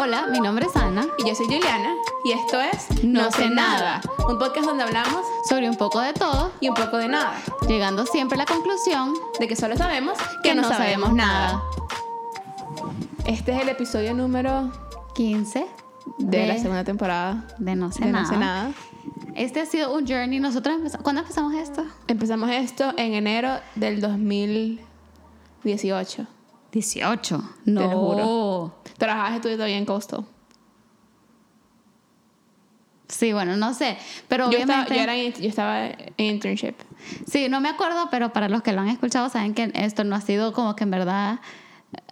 Hola, mi nombre es Ana. Y yo soy Juliana. Y esto es No sé nada. Un podcast donde hablamos Sobre un poco de todo, y un poco de nada. llegando siempre a la conclusión De que solo sabemos que no sabemos nada. Este es el episodio número 15 de, la segunda temporada de No sé de nada. No sé nada. Este ha sido un journey. Nosotros empezamos, ¿Cuándo empezamos esto? Empezamos esto en enero del 2018. 18. Te No. lo juro. Trabajabas estudiando todavía en Coastal. Sí, bueno, no sé. Pero Yo estaba, obviamente. yo, era in- yo estaba en internship. Sí, no me acuerdo, pero para los que lo han escuchado saben que esto no ha sido como que en verdad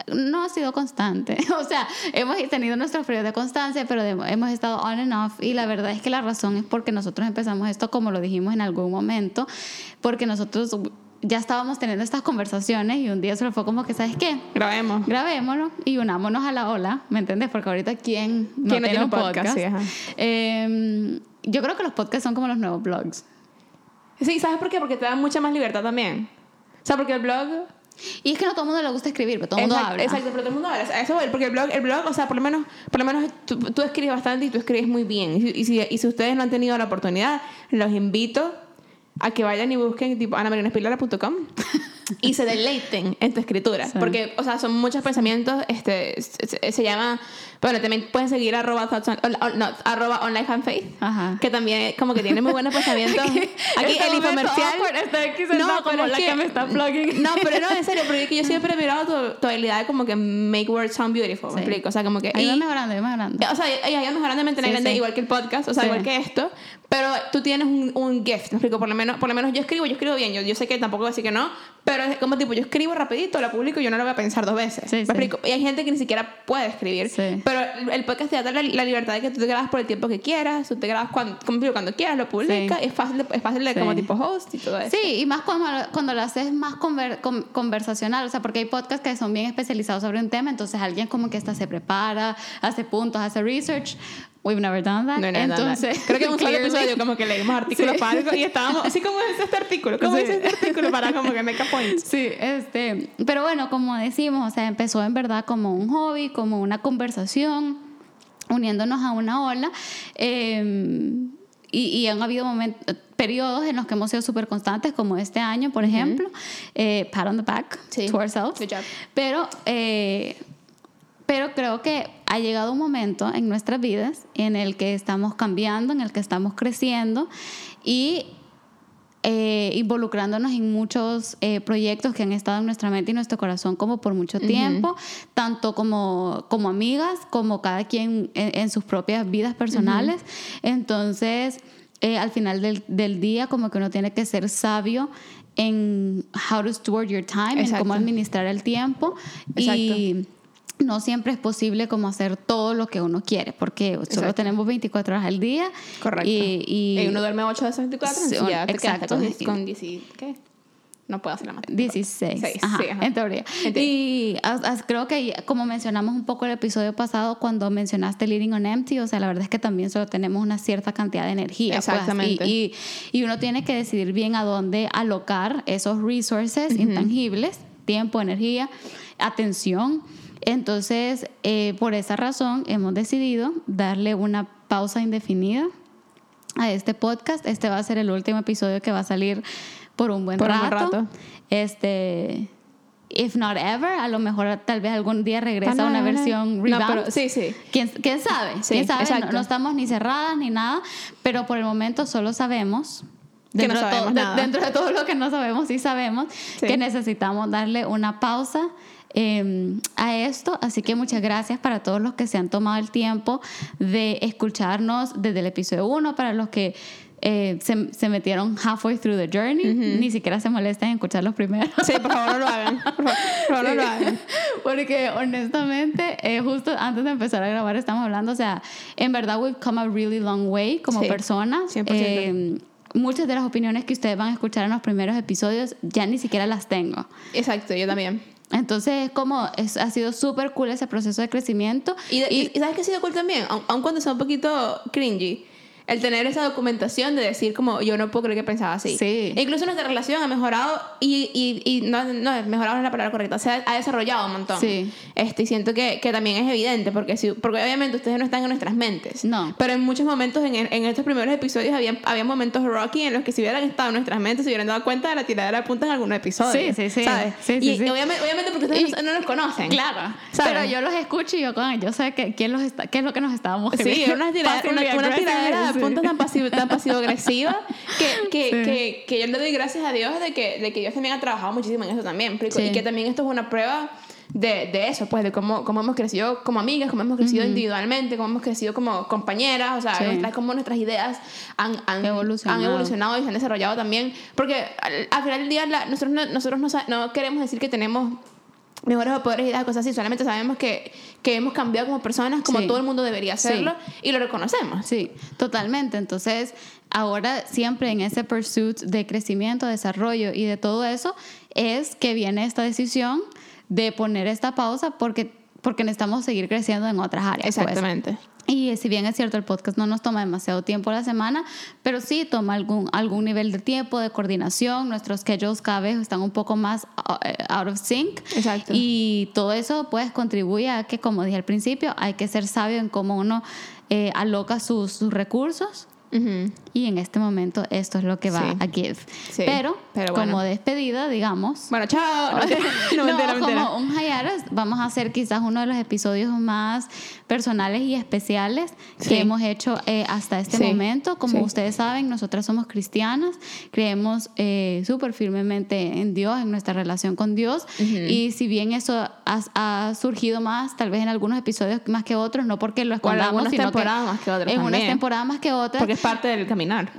no ha sido constante. O sea, hemos tenido nuestros periodos de constancia, pero hemos estado on and off y la verdad es que la razón es porque nosotros empezamos esto como lo dijimos en algún momento, porque nosotros ya estábamos teniendo estas conversaciones y un día solo fue como que, ¿sabes qué? Grabemos. Grabémoslo y unámonos a la ola, ¿me entiendes? Porque ahorita quién no, ¿Quién no tiene un podcast? podcast. Sí. Eh, yo creo que los podcasts son como los nuevos blogs. Sí, ¿sabes por qué? Porque te da mucha más libertad también. O sea, porque el blog Y es que no todo el mundo le gusta escribir, pero todo el mundo exacto, habla. Exacto, pero todo el mundo habla. O sea, eso porque el blog, el blog, o sea, por lo menos, por lo menos tú, tú escribes bastante y tú escribes muy bien. Y, y si, y si ustedes no han tenido la oportunidad, los invito a que vayan y busquen tipo anamarinespilara.com y se deleiten en tu escritura. Sí. Porque, o sea, son muchos pensamientos, este, se, se- llama, bueno, también pueden seguir arroba, on- o- o- no, arroba online fan faith, Ajá. que también como que tiene muy buenos pensamientos. Aquí Este el infomercial. aquí sentada como la que me está plugging. No, pero no, en serio, porque es que yo siempre he mirado tu, tu habilidad de como que make words sound beautiful, Sí. me explico, o sea, como que... Ahí va y- mejorando, ahí va mejorando. o sea, ella ya mejorando en Sí, grande, igual que el podcast, o sea, igual que esto, pero tú tienes un, un gift, me explico, por lo menos, por lo menos yo escribo, yo escribo bien, yo, yo sé que tampoco voy a decir que no, pero es como tipo, yo escribo rapidito, lo publico y yo no lo voy a pensar dos veces, Sí, me sí. explico, y hay gente que ni siquiera puede escribir, Sí. pero el- el podcast te da la, la libertad de que tú te grabas por el tiempo que quieras, tú te grabas cuando, como cuando quieras, lo publicas, es fácil de, es fácil de como tipo host y todo eso. Sí, y más cuando, cuando lo haces más conver- con- conversacional, o sea, porque hay podcasts que son bien especializados sobre un tema, entonces alguien como que hasta se prepara, hace puntos, hace research. We've never done that. No, no, no, no. entonces, Creo que en un solo episodio como que leímos artículos Sí. para algo y estábamos así como dice este artículo, como Sí. dice este artículo para como que make a point. Sí, este, pero bueno, como decimos, o sea, empezó en verdad como un hobby, como una conversación, uniéndonos a una ola. eh, y, y han habido momentos, periodos en los que hemos sido súper constantes, como este año, por ejemplo. Eh, pat on the back Sí. to ourselves. Good job. Pero, eh, pero creo que ha llegado un momento en nuestras vidas en el que estamos cambiando, en el que estamos creciendo y eh, involucrándonos en muchos eh, proyectos que han estado en nuestra mente y nuestro corazón como por mucho tiempo, tanto como, como amigas, como cada quien en, en sus propias vidas personales. Entonces, eh, al final del, del día, como que uno tiene que ser sabio en how to steward your time, en Exacto. cómo administrar el tiempo. Y no siempre es posible como hacer todo lo que uno quiere, porque solo tenemos 24 horas al día. Correcto. Y, y- Y uno duerme 8 de esas 24, Sí, entonces ya te exacto. con, con 10, ¿qué? No puedo hacer la matemática. 16. Seis, ajá, sí, ajá. en teoría. Entiendo. Y as- as- creo que como mencionamos un poco el episodio pasado cuando mencionaste Living on Empty, o sea, la verdad es que también solo tenemos una cierta cantidad de energía. pues, Exactamente. y, y, y uno tiene que decidir bien a dónde alocar esos resources intangibles, tiempo, energía, atención. Entonces, eh, por esa razón hemos decidido darle una pausa indefinida a este podcast. Este va a ser el último episodio que va a salir por un buen Por un rato. buen rato. Este, if not ever, a lo mejor tal vez algún día regresa no, una no, versión No, pero sí, sí. ¿Quién, quién sabe? Sí, ¿Quién sabe? No- estamos ni cerradas ni nada, pero por el momento solo sabemos. Que Dentro, de, sabemos todo, de- dentro de todo lo que no sabemos, sí sabemos Sí. que necesitamos darle una pausa eh, a esto. Así que muchas gracias para todos los que se han tomado el tiempo de escucharnos desde el episodio 1, para los que eh, se, se metieron halfway through the journey, ni siquiera se molesten en escuchar los primeros. Sí, por favor no lo hagan. Por favor, por favor no lo hagan. Porque honestamente, eh, justo antes de empezar a grabar estamos hablando, o sea, en verdad we've come a really long way como Sí, personas. 100%. Eh, muchas de las opiniones que ustedes van a escuchar en los primeros episodios ya ni siquiera las tengo. Exacto, yo también. Entonces, es como es, ha sido súper cool ese proceso de crecimiento. Y, de- y- y ¿sabes qué ha sido cool también? Aun, aun cuando sea un poquito cringy, el tener esa documentación de decir como yo no puedo creer que pensaba así. Sí. E incluso nuestra relación ha mejorado y, y, y no, no, mejorado no es la palabra correcta, se ha, ha desarrollado un montón. Sí. Este, y siento que, que también es evidente porque, si, porque obviamente ustedes no están en nuestras mentes. No. Pero en muchos momentos, en, en estos primeros episodios, había, había momentos rocky en los que si hubieran estado en nuestras mentes, se hubieran dado cuenta de la tiradera de punta en algunos episodios. Sí, sí, sí. ¿Sabes? Sí, sí, y sí. Obviamente, obviamente porque ustedes Y- no, no nos conocen. Claro, ¿Sabes? pero yo los escucho y yo, con yo sé que, quién los está, qué es lo que nos estábamos Sí, una tiradera, una tiradera sí. tan pasivo, tan pasivo agresiva que, que, Sí. que, que yo le doy gracias a Dios de que, de que Dios también ha trabajado muchísimo en eso también. Sí. Y que también esto es una prueba de, de eso, pues de cómo, cómo hemos crecido como amigas, cómo hemos crecido individualmente, cómo hemos crecido como compañeras, o sea, Sí. nuestras- cómo nuestras ideas han, han, Evolucionado. han evolucionado y se han desarrollado también. Porque al, al final del día la- nosotros, no, nosotros no, no queremos decir que tenemos mejores las cosas así, solamente sabemos que, que hemos cambiado como personas como Sí. todo el mundo debería hacerlo y lo reconocemos. Sí, totalmente. Entonces, ahora siempre en ese pursuit de crecimiento, desarrollo y de todo eso, es que viene esta decisión de poner esta pausa porque, porque necesitamos seguir creciendo en otras áreas. pues. Y si bien es cierto, el podcast no nos toma demasiado tiempo a la semana, pero sí toma algún, algún nivel de tiempo, de coordinación. Nuestros schedules cada vez están un poco más uh, out of sync. Exacto. Y todo eso pues contribuye a que, como dije al principio, hay que ser sabio en cómo uno eh, aloca sus, sus recursos. Ujú. Y en este momento esto es lo que va Sí. a give. Sí, Pero, pero como bueno. despedida, digamos, Bueno, chao. No, no, mentira, mentira. como un hiatus, vamos a hacer quizás uno de los episodios más personales y especiales Sí. que hemos hecho eh, hasta este momento. Como ustedes saben, nosotras somos cristianas, creemos eh, súper firmemente en Dios, en nuestra relación con Dios. Y si bien eso ha, ha surgido más, tal vez en algunos episodios más que otros, no porque lo escondamos, sino temporadas más que otras En unas también. temporadas más que otras. Porque es parte del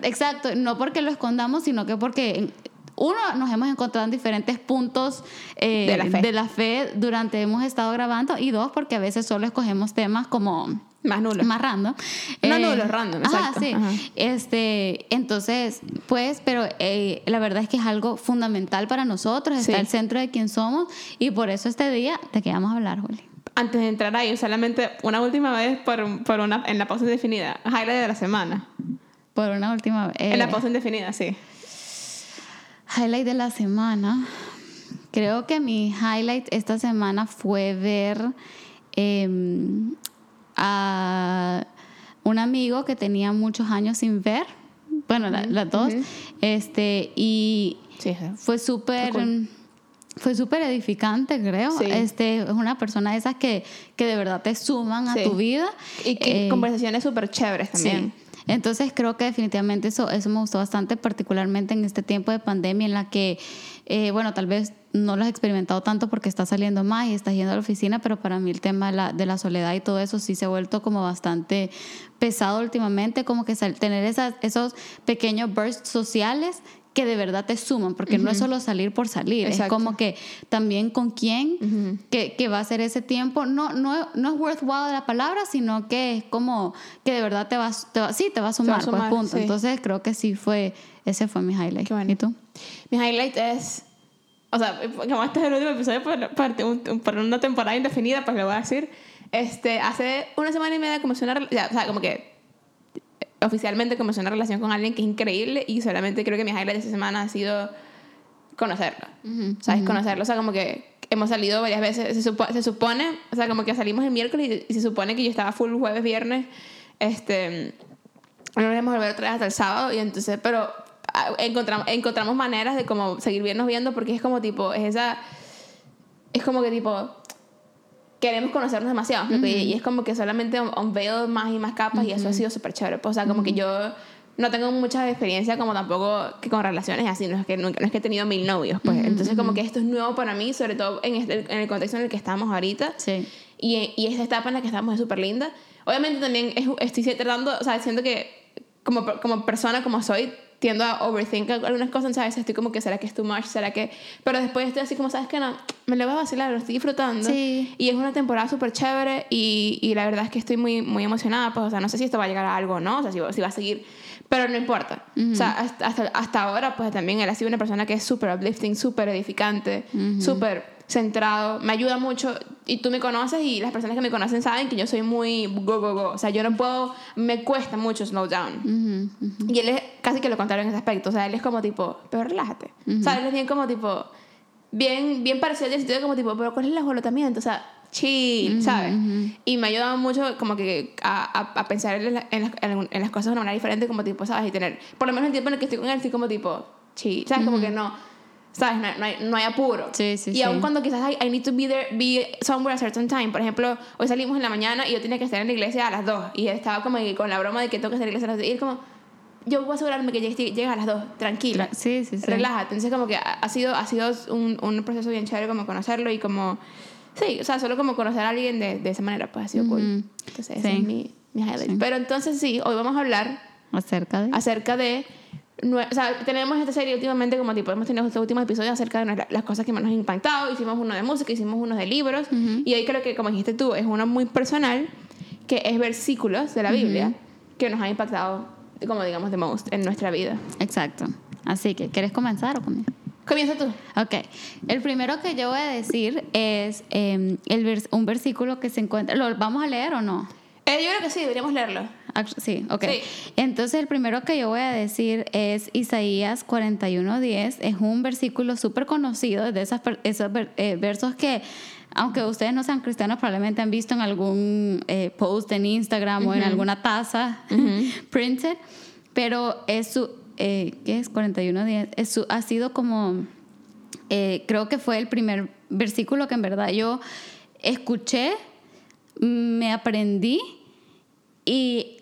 Exacto, no porque lo escondamos, sino que porque uno nos hemos encontrado en diferentes puntos eh, De la fe. de la fe durante hemos estado grabando y dos porque a veces solo escogemos temas como Más nulo. más random. No, nulos, random, ajá, exacto. sí. Ajá. Este, entonces, pues, pero eh, la verdad es que es algo fundamental para nosotros, está Sí. el centro de quién somos y por eso este día de qué vamos a hablar, Juli. Antes de entrar ahí, solamente una última vez por, por una, en la pausa indefinida. Highlight de la semana. Por una última vez. en la pausa indefinida, sí. Highlight de la semana. Creo que mi highlight esta semana fue ver em, a un amigo que tenía muchos años sin ver. Bueno, la- las dos. Este, y Sí, fue súper. Cool. Fue súper edificante, creo. Sí. Este, es una persona de esas que, que de verdad te suman a tu vida. Y que Eh, conversaciones súper chéveres también. Entonces creo que definitivamente eso, eso me gustó bastante, particularmente en este tiempo de pandemia en la que, eh, bueno, tal vez no lo has experimentado tanto porque estás saliendo más y estás yendo a la oficina, pero para mí el tema de la, de la soledad y todo eso sí se ha vuelto como bastante pesado últimamente, como que tener esas, esos pequeños bursts sociales que de verdad te suman, porque no es solo salir por salir, es Exacto. como que también con quién que, que va a ser ese tiempo. No, no, no es worthwhile la palabra, sino que es como que de verdad te vas, te va, sí, te va a sumar, sumar, pues punto. sí. Entonces creo que sí fue, ese fue mi highlight. Qué bueno. ¿Y tú? Mi highlight es. O sea, como este es el último episodio por, por, un- por una temporada indefinida, pues lo voy a decir. Este, hace una semana y media comencé una ya, O sea, como que oficialmente comencé una relación con alguien que es increíble y solamente creo que mi highlight de esta semana ha sido conocerlo. ¿Sabes? Conocerlo. O sea, como que hemos salido varias veces. Se, supo- se supone, o sea, como que salimos el miércoles y, y se supone que yo estaba full jueves, viernes. Este. No nos íbamos a volver otra vez hasta el sábado y entonces, pero ah, encontramos, encontramos maneras de como seguir viendo viendo porque es como tipo, es esa, es como que tipo, queremos conocernos demasiado ¿no? y, y es como que solamente veo más y más capas y eso ha sido súper chévere. Pues, o sea, como que yo no tengo mucha experiencia como tampoco que con relaciones así, no es que, nunca, no es que he tenido mil novios, pues. Entonces como que esto es nuevo para mí, sobre todo en, este- en el contexto en el que estamos ahorita. Sí. Y, y esta etapa en la que estamos es súper linda. Obviamente también es- estoy tratando, o sea, siento que como, como persona como soy, tiendo a overthink algunas cosas, ¿sabes? Estoy como que, ¿será que es too much? ¿Será que...? Pero después estoy así como, ¿sabes qué? No, me lo voy a vacilar, lo estoy disfrutando. Sí. Y es una temporada súper chévere y, y la verdad es que estoy muy, muy emocionada, pues, o sea, no sé si esto va a llegar a algo o no, o sea, si, va- si va a seguir, pero no importa. O sea, hasta, hasta, hasta ahora, pues también él ha sido una persona que es súper uplifting, súper edificante, súper centrado, me ayuda mucho. y tú me conoces y las personas que me conocen saben que yo soy muy go, go, go. O sea, yo no puedo, me cuesta mucho slow down. Y él es casi que lo contrario en ese aspecto. O sea, él es como tipo, pero relájate. O sea, él es bien como tipo, bien, bien parecido al sentido como tipo, pero ¿cuál es el ajolotamiento? O sea, chill, ¿sabes? Y me ha ayudado mucho como que a, a, pensar en, en, las, en, las cosas de una manera diferente, como tipo, ¿sabes? Y tener, por lo menos el tiempo en el que estoy con él, estoy como tipo, chill, ¿sabes? Como que no ¿sabes? No, no, hay, no hay, apuro. Sí, sí, y aun cuando quizás I, I, need to be there, be somewhere a certain time. Por ejemplo, hoy salimos en la mañana y yo tenía que estar en la iglesia a las 2. Y estaba como con la broma de que tengo que estar en la iglesia a las 2. Y él como, yo voy a asegurarme que llegues a las 2, tranquila. Sí, sí, sí. Relájate. Entonces como que ha sido, ha sido un, un proceso bien chévere como conocerlo y como... Sí, o sea, solo como conocer a alguien de, de esa manera, pues ha sido cool. Entonces, ese es mi, mi highlight. Pero entonces sí, hoy vamos a hablar... Acerca de... Acerca de o sea, tenemos esta serie últimamente como tipo, hemos tenido estos últimos episodios acerca de las cosas que más nos han impactado. Hicimos uno de música, hicimos uno de libros. Y ahí creo que, como dijiste tú, es uno muy personal, que es versículos de la Biblia, que nos han impactado, como digamos, de most en nuestra vida. Exacto. Así que, ¿quieres comenzar o comienzo? Comienza tú. Ok. El primero que yo voy a decir es em, el un versículo que se encuentra. ¿Lo vamos a leer o no? Eh, yo creo que sí, deberíamos leerlo. Sí, ok. Entonces el primero que yo voy a decir es Isaías 41.10. Es un versículo súper conocido, de esas, esos eh, versos que, aunque ustedes no sean cristianos, probablemente han visto en algún eh, post en Instagram o en alguna taza printed. Pero es su, ¿qué es 41.10? Es su, ha sido como, creo que fue el primer versículo que en verdad yo escuché me aprendí y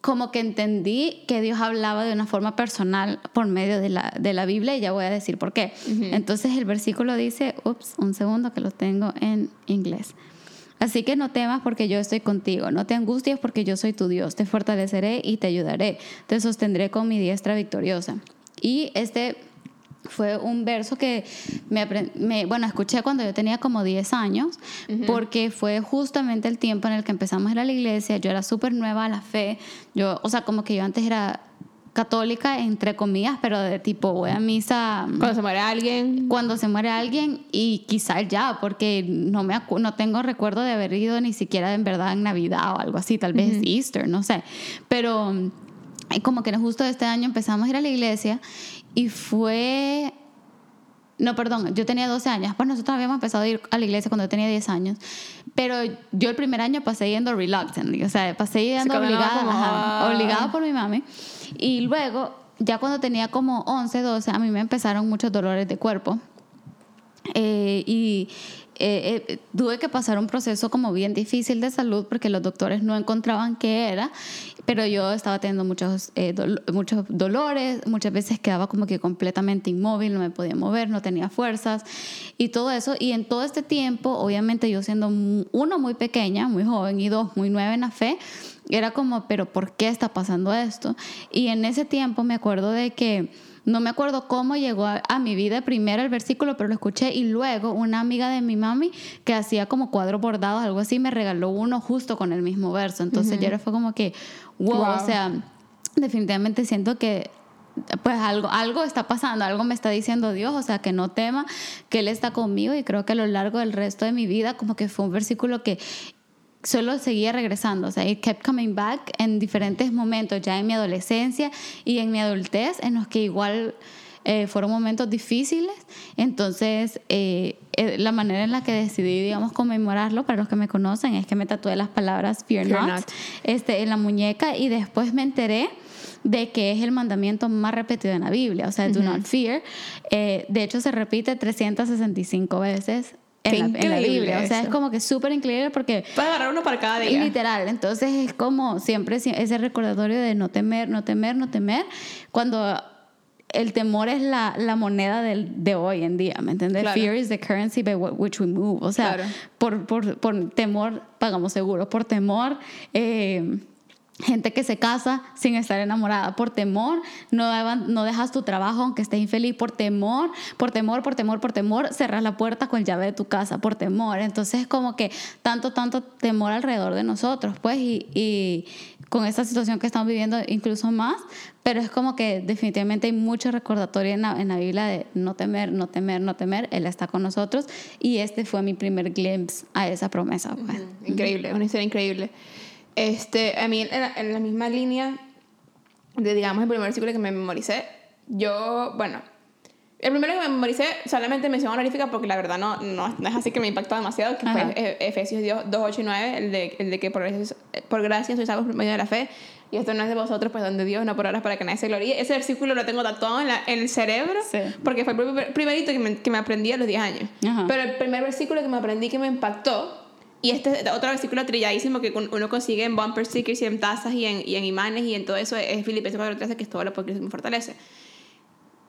como que entendí que Dios hablaba de una forma personal por medio de la, de la Biblia y ya voy a decir por qué. Entonces el versículo dice, ups, un segundo que lo tengo en inglés. Así que no temas porque yo estoy contigo, no te angusties porque yo soy tu Dios, te fortaleceré y te ayudaré, te sostendré con mi diestra victoriosa. Y este fue un verso que me, bueno, escuché cuando yo tenía como 10 años, porque fue justamente el tiempo en el que empezamos a ir a la iglesia, yo era súper nueva a la fe, yo, o sea, como que yo antes era católica, entre comillas, pero de tipo voy a misa. Mm, cuando se muere alguien. Cuando se muere alguien y quizás ya, porque no, me no tengo recuerdo de haber ido ni siquiera en verdad en Navidad o algo así, tal vez Easter, no sé. Pero mm, como que justo este año empezamos a ir a la iglesia y fue... No, perdón, yo tenía 12 años. Pues nosotros habíamos empezado a ir a la iglesia cuando yo tenía 10 años. Pero yo el primer año pasé yendo reluctant. O sea, pasé yendo obligada, obligada por mi mami. Y luego, ya cuando tenía como 11, 12, a mí me empezaron muchos dolores de cuerpo. Eh, y eh, eh, tuve que pasar un proceso como bien difícil de salud porque los doctores no encontraban qué era, pero yo estaba teniendo muchos, eh, muchos dolores, muchas veces quedaba como que completamente inmóvil, no me podía mover, no tenía fuerzas y todo eso. Y en todo este tiempo, obviamente yo siendo uno muy pequeña, muy joven y dos muy nueva en la fe, era como, pero ¿por qué está pasando esto? Y en ese tiempo me acuerdo de que no me acuerdo cómo llegó a, mi vida primero el versículo, pero lo escuché y luego una amiga de mi mami que hacía como cuadros bordados, algo así, me regaló uno justo con el mismo verso. Entonces ya fue como que, wow, o sea, definitivamente siento que pues algo, algo está pasando, algo me está diciendo Dios, o sea, que no tema, que Él está conmigo y creo que a lo largo del resto de mi vida como que fue un versículo que solo seguía regresando, o sea, it kept coming back en diferentes momentos, ya en mi adolescencia y en mi adultez, en los que igual eh, fueron momentos difíciles. Entonces, eh, eh, la manera en la que decidí, digamos, conmemorarlo, para los que me conocen, es que me tatué las palabras Fear, not, Este, en la muñeca y después me enteré de que es el mandamiento más repetido en la Biblia, o sea, do not fear. de hecho, se repite 365 veces en la, Biblia. O sea, es como que súper increíble porque... Para agarrar uno para cada día. Literal. Entonces es como siempre ese recordatorio de no temer, no temer, no temer. Cuando el temor es la, la moneda del, de hoy en día, ¿me entiendes? Fear is the currency by which we move. O sea, por, por, por, temor pagamos seguro. Por temor... Eh, Gente que se casa sin estar enamorada por temor, no, no dejas tu trabajo aunque estés infeliz por temor, por temor, por temor, por temor, cerras la puerta con llave de tu casa por temor. Entonces es como que tanto, tanto temor alrededor de nosotros, pues, y, y con esta situación que estamos viviendo incluso más, pero es como que definitivamente hay mucho recordatorio en la, en la Biblia de no temer, no temer, no temer, Él está con nosotros y este fue mi primer glimpse a esa promesa. Pues. Increíble, una historia increíble. Este, a mí, en la, en la misma línea de, digamos, el primer versículo que me memoricé, yo, bueno, el primero que me memoricé solamente mención honorífica porque la verdad no, no, no es así que me impactó demasiado, que Ajá. fue Efesios 2, 2, 8 y 9, el de, el de que por por gracia sois salvos por medio de la fe, y esto no es de vosotros, pues donde Dios no por horas para que nadie se gloríe. Ese versículo lo tengo tatuado en, la- en el cerebro Sí. porque fue el primer- primerito que me, que me aprendí a los 10 años. Ajá. Pero el primer versículo que me aprendí que me impactó, y este es otro versículo trilladísimo que uno consigue en bumper stickers y en tazas y en, y en imanes y en todo eso, es Filipenses 4.13, que es todo lo Cristo me fortalece.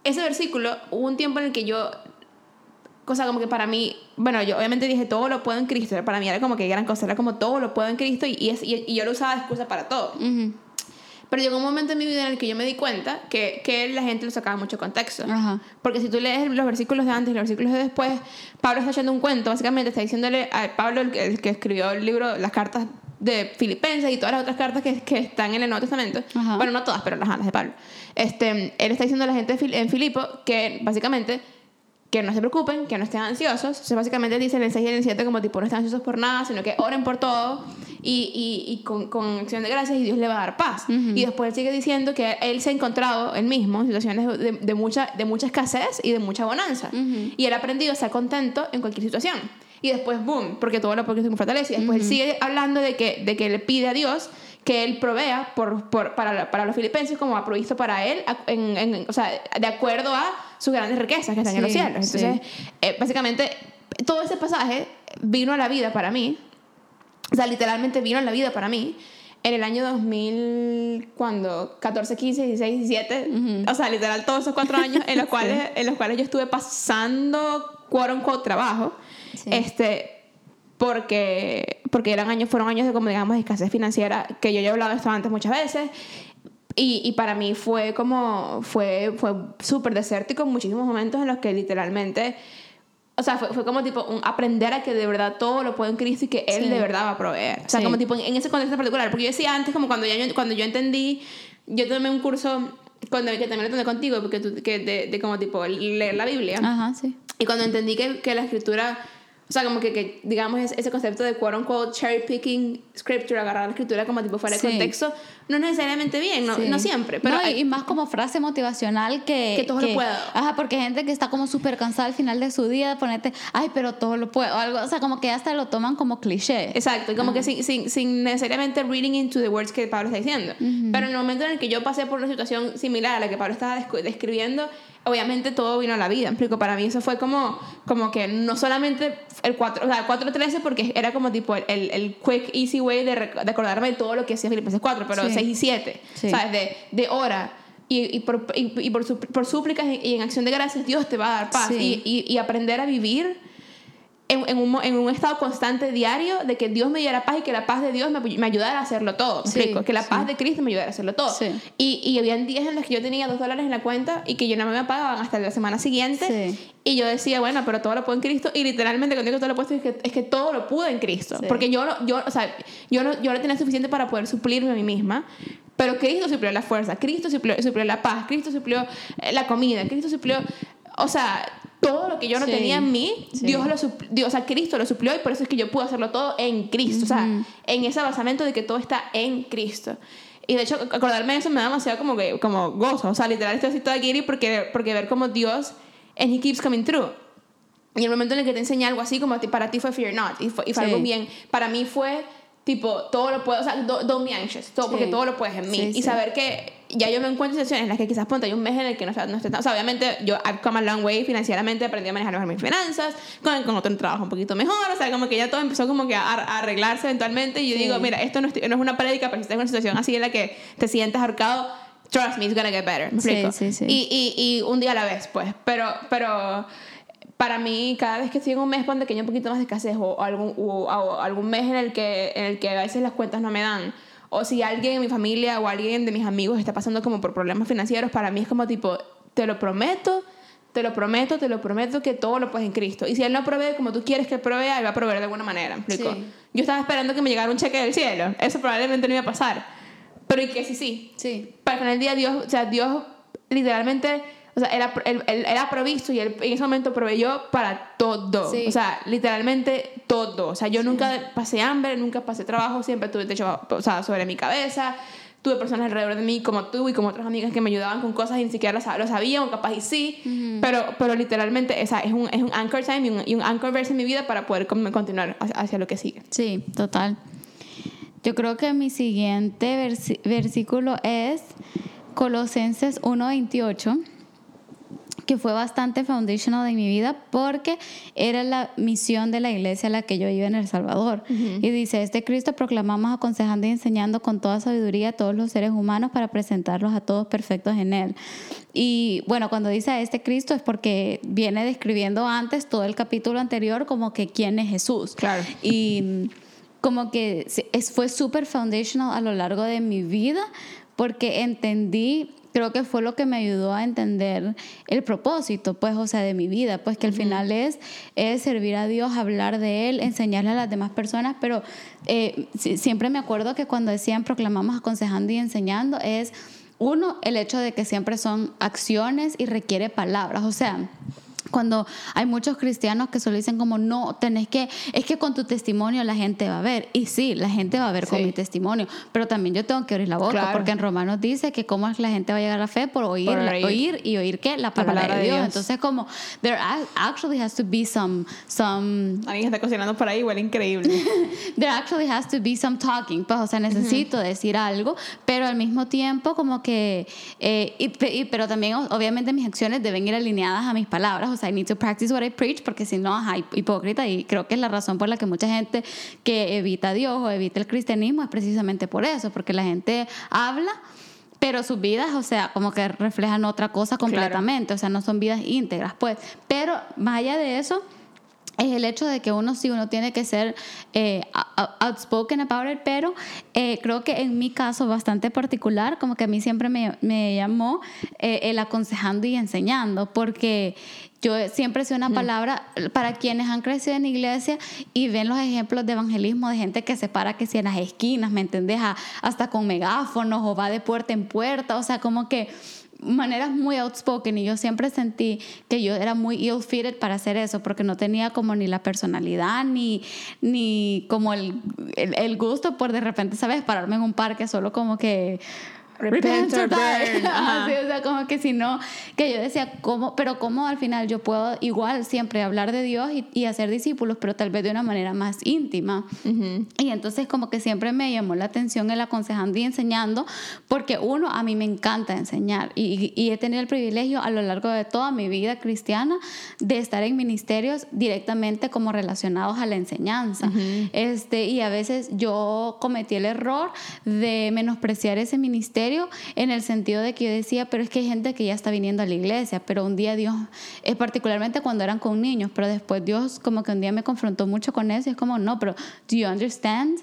Ese versículo, hubo un tiempo en el que yo, cosa como que para mí, bueno, yo obviamente dije todo lo puedo en Cristo, para mí era como que gran cosa, era como todo lo puedo en Cristo y, y, es- y- y yo lo usaba de excusa para todo. Pero llegó un momento en mi vida en el que yo me di cuenta que, que la gente lo sacaba mucho contexto. Ajá. Porque si tú lees los versículos de antes y los versículos de después, Pablo está echando un cuento, básicamente está diciéndole a Pablo, el que, el que escribió el libro, las cartas de Filipenses y todas las otras cartas que, que están en el Nuevo Testamento. Ajá. Bueno, no todas, pero las, las de Pablo. Este, él está diciendo a la gente en Filipo que básicamente que no se preocupen, que no estén ansiosos. O sea, básicamente dice en el 6 y en el 7 como tipo no estén ansiosos por nada, sino que oren por todo y, y, y con, con acción de gracias y Dios le va a dar paz. Y después él sigue diciendo que él se ha encontrado él mismo en situaciones de, de mucha, de mucha escasez y de mucha bonanza. Y él ha aprendido a estar contento en cualquier situación. Y después, boom, porque todo lo porque me fortalece. Y después él sigue hablando de que, de que le pide a Dios que él provea por, por, para, para los filipenses como ha provisto para él, en, en- o sea, de acuerdo a sus grandes riquezas que están en los Sí, cielos. sí. Entonces, eh, básicamente, todo ese pasaje vino a la vida para mí, o sea, literalmente vino a la vida para mí en el año 2000, cuando 14, 15, 16, 17, o sea, literal todos esos cuatro años en los cuales, en los cuales yo estuve pasando, quote unquote, trabajo, Sí. este, porque, porque eran años, fueron años de como digamos escasez financiera, que yo ya he hablado de esto antes muchas veces, y, y para mí fue como, fue, fue súper desértico muchísimos momentos en los que literalmente, o sea, fue, fue como tipo un aprender a que de verdad todo lo puede en Cristo y que Él Sí. de verdad va a proveer. O sea, Sí. como tipo en, en ese contexto particular, porque yo decía antes, como cuando, ya yo, cuando yo entendí, yo tomé un curso cuando, que también lo tomé contigo, porque tú, que de, de como tipo leer la Biblia. Ajá, sí. Y cuando entendí que, que la escritura, o sea, como que, que digamos, ese, concepto de quote unquote cherry picking scripture, agarrar la escritura como tipo fuera Sí. de contexto, no es necesariamente bien, no, Sí. no siempre. Pero No, y- hay- y más como frase motivacional que... Que todo lo puedo. Ajá, porque gente que está como súper cansada al final de su día de ponerte, ay, pero todo lo puedo, o algo, o sea, como que hasta lo toman como cliché. Exacto, y como que sin, sin, sin necesariamente reading into the words que Pablo está diciendo. Pero en el momento en el que yo pasé por una situación similar a la que Pablo estaba describiendo, obviamente todo vino a la vida. ¿me explico? Para mí eso fue como, como que no solamente el 4, o sea, el 4.13 porque era como tipo el, el, el quick, easy way de, de acordarme de todo lo que hacía Filipenses 4, pero Sí. 6 y 7, Sí. ¿sabes? De, de hora. Y, y, por, y, y por, por súplicas y, en acción de gracias, Dios te va a dar paz. Sí. Y aprender a vivir en, en un, en un estado constante diario de que Dios me diera paz y que la paz de Dios me, me ayudara a hacerlo todo. ¿me Sí, explico? Que la sí. paz de Cristo me ayudara a hacerlo todo. Sí. Y, y habían días en los que yo tenía dos dólares en la cuenta y que yo no me pagaban hasta la semana siguiente. Sí. Y yo decía, bueno, pero todo lo puedo en Cristo. Y literalmente cuando digo todo lo puedo es que, es que todo lo pude en Cristo. Sí. Porque yo, no- yo, o sea, yo, no, yo no tenía suficiente para poder suplirme a mí misma. Pero Cristo suplió la fuerza, Cristo suplió, suplió la paz, Cristo suplió eh, la comida, Cristo suplió, o sea, todo lo que yo no Sí. tenía en mí, Sí. Dios lo Dios, o sea, Cristo lo suplió y por eso es que yo pude hacerlo todo en Cristo, o sea, en ese basamento de que todo está en Cristo. Y de hecho, acordarme de eso me da demasiado como, que, como gozo, o sea, literal estoy así toda giddy porque, porque ver como Dios, and He keeps coming through. Y el momento en el que te enseña algo así, como para ti fue fear not, y fue, y fue Sí. algo bien, para mí fue tipo, todo lo puedo, o sea, do- don't be anxious, todo, porque Sí. todo lo puedes en mí. Sí, y sí. saber que ya yo me encuentro en situaciones en las que quizás, ponte, hay un mes en el que no, no estoy tan- o sea, obviamente yo, I've come a long way financieramente, aprendí a manejar mejor mis finanzas, con, con otro trabajo un poquito mejor, o sea, como que ya todo empezó como que a, a arreglarse eventualmente, y yo digo, mira, esto no es, no es una prédica, pero si estás en una situación así en la que te sientes ahorcado, trust me, it's gonna get better. ¿me Sí, explico? sí, sí. Y, y, y un día a la vez, pues. Pero, pero para mí, cada vez que estoy en un mes, ponte que hay un poquito más de escasez o algún, o, o algún mes en el, que, en el que a veces las cuentas no me dan, o si alguien en mi familia o alguien de mis amigos está pasando como por problemas financieros, para mí es como tipo, te lo prometo, te lo prometo, te lo prometo que todo lo puedes en Cristo. Y si Él no provee como tú quieres que Él provea, Él va a proveer de alguna manera. ¿me explico? Sí. Yo estaba esperando que me llegara un cheque del cielo. Eso probablemente no iba a pasar. Pero y que sí, sí. Sí. Para el final del día, Dios, o sea, Dios literalmente, o sea, ha- él, él- ha provisto y él en ese momento proveyó para todo. Sí. O sea, literalmente todo. O sea, yo nunca pasé hambre, nunca pasé trabajo, siempre tuve techo o sea, sobre mi cabeza. Tuve personas alrededor de mí como tú y como otras amigas que me ayudaban con cosas y ni siquiera lo, sab- lo sabían o capaz y sí. pero, pero literalmente esa es, un, es un anchor time y un, y un anchor verse en mi vida para poder continuar hacia, hacia lo que sigue. Sí, total. Yo creo que mi siguiente versículo es Colosenses 1:28, que fue bastante foundational en mi vida porque era la misión de la iglesia a la que yo iba en El Salvador. Y dice, este Cristo proclamamos aconsejando y enseñando con toda sabiduría a todos los seres humanos para presentarlos a todos perfectos en Él. Y bueno, cuando dice a este Cristo es porque viene describiendo antes todo el capítulo anterior como que quién es Jesús. Claro. Y como que fue súper foundational a lo largo de mi vida porque entendí, creo que fue lo que me ayudó a entender el propósito, pues, o sea, de mi vida, pues que al final es, es servir a Dios, hablar de Él, enseñarle a las demás personas, pero eh, si- siempre me acuerdo que cuando decían proclamamos aconsejando y enseñando es... Uno, el hecho de que siempre son acciones y requiere palabras. O sea, cuando hay muchos cristianos que solo dicen como no, tenés que, es que con tu testimonio la gente va a ver. Y sí, la gente va a ver con mi testimonio, pero también yo tengo que abrir la boca, Claro. porque en Romanos dice que cómo es la gente va a llegar a la fe por oír, Por oír. oír y oír qué, la palabra, palabra de, Dios. Dios. Entonces como, there a- actually has to be some, some Alguien está cocinando por ahí, huele increíble. there actually has to be some talking, pues, o sea, necesito decir algo, pero al mismo tiempo como que, eh, y, y- pero también obviamente mis acciones deben ir alineadas a mis palabras, o sea, I need to practice what I preach, porque si no, ajá, hip- hipócrita, y creo que es la razón por la que mucha gente que evita a Dios o evita el cristianismo es precisamente por eso, porque la gente habla, pero sus vidas, o sea, como que reflejan otra cosa completamente, o sea, no son vidas íntegras, pues, pero más allá de eso, es el hecho de que uno sí, uno tiene que ser eh, out- outspoken about it, pero eh, creo que en mi caso bastante particular, como que a mí siempre me, me llamó eh, el aconsejando y enseñando, porque yo siempre sido una palabra para quienes han crecido en iglesia y ven los ejemplos de evangelismo de gente que se para que si en las esquinas, ¿me entendés? A- hasta con megáfonos o va de puerta en puerta, o sea, como que maneras muy outspoken y yo siempre sentí que yo era muy ill-fitted para hacer eso porque no tenía como ni la personalidad ni, ni como el, el, el gusto por de repente, ¿sabes? Pararme en un parque solo como que... Repent or burn. Ajá, sí, o sea, como que si no, que yo decía, ¿cómo? Pero cómo al final yo puedo igual siempre hablar de Dios y, y hacer discípulos, pero tal vez de una manera más íntima. Y entonces como que siempre me llamó la atención el aconsejando y enseñando, porque uno, a mí me encanta enseñar y, y he tenido el privilegio a lo largo de toda mi vida cristiana de estar en ministerios directamente como relacionados a la enseñanza. este, y a veces yo cometí el error de menospreciar ese ministerio en el sentido de que yo decía, pero es que hay gente que ya está viniendo a la iglesia, pero un día Dios, es particularmente cuando eran con niños, pero después Dios como que un día me confrontó mucho con eso y es como, no, pero do you understand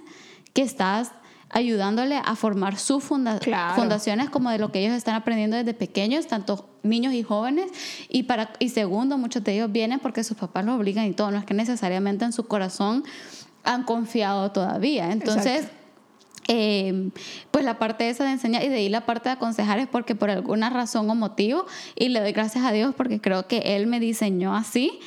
que estás ayudándole a formar sus funda- Claro. fundaciones como de lo que ellos están aprendiendo desde pequeños, tanto niños y jóvenes, y, para, y segundo, muchos de ellos vienen porque sus papás los obligan y todo, no es que necesariamente en su corazón han confiado todavía. Entonces, Exacto. Eh, pues la parte esa de enseñar y de ahí la parte de aconsejar es porque por alguna razón o motivo, y le doy gracias a Dios porque creo que Él me diseñó así.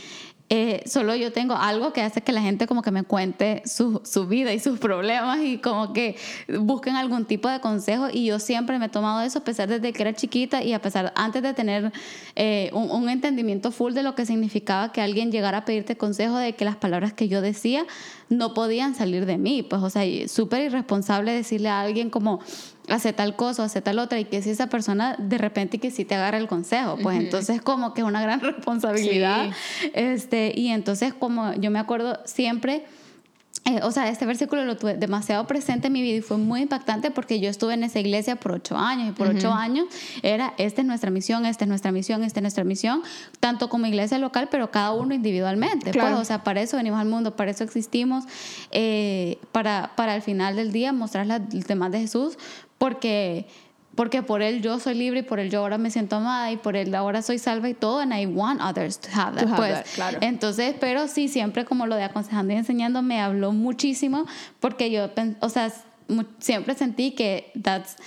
Eh, solo yo tengo algo que hace que la gente como que me cuente su, su vida y sus problemas y como que busquen algún tipo de consejo y yo siempre me he tomado eso a pesar desde que era chiquita y a pesar antes de tener eh, un, un entendimiento full de lo que significaba que alguien llegara a pedirte consejo de que las palabras que yo decía no podían salir de mí, pues o sea, súper irresponsable decirle a alguien como hace tal cosa hace tal otra y que si esa persona de repente que si te agarra el consejo, pues entonces como que es una gran responsabilidad. Este, y entonces como yo me acuerdo siempre eh, o sea, este versículo lo tuve demasiado presente en mi vida y fue muy impactante porque yo estuve en esa iglesia por ocho años y por ocho años era, esta es nuestra misión, esta es nuestra misión, esta es nuestra misión, tanto como iglesia local, pero cada uno individualmente. Pues, o sea, para eso venimos al mundo, para eso existimos, eh, para, para al final del día mostrar la- el tema de Jesús, porque... Porque por él yo soy libre y por él yo ahora me siento amada y por él ahora soy salva y todo, and I want others to have that. To have pues. that, claro. Entonces, pero sí, siempre como lo de aconsejando y enseñando me habló muchísimo porque yo, o sea, siempre sentí que that's,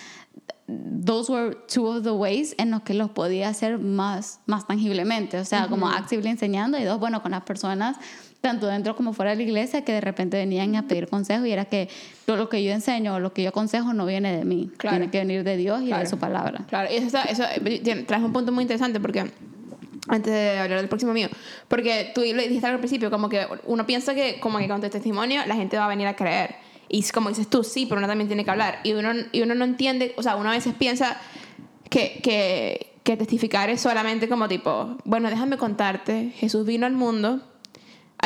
those were two of the ways en los que los podía hacer más, más tangiblemente. O sea, como actively enseñando y dos, bueno, con las personas tanto dentro como fuera de la iglesia que de repente venían a pedir consejo y era que todo lo que yo enseño o lo que yo aconsejo no viene de mí, Claro. tiene que venir de Dios y Claro. de su palabra. Claro, y eso, eso traes un punto muy interesante porque antes de hablar del próximo mío, porque tú lo dijiste al principio, como que uno piensa que como que con tu testimonio la gente va a venir a creer. Y como dices tú, sí, pero uno también tiene que hablar. Y uno, y uno no entiende, o sea, uno a veces piensa que, que, que testificar es solamente como tipo, bueno, déjame contarte, Jesús vino al mundo.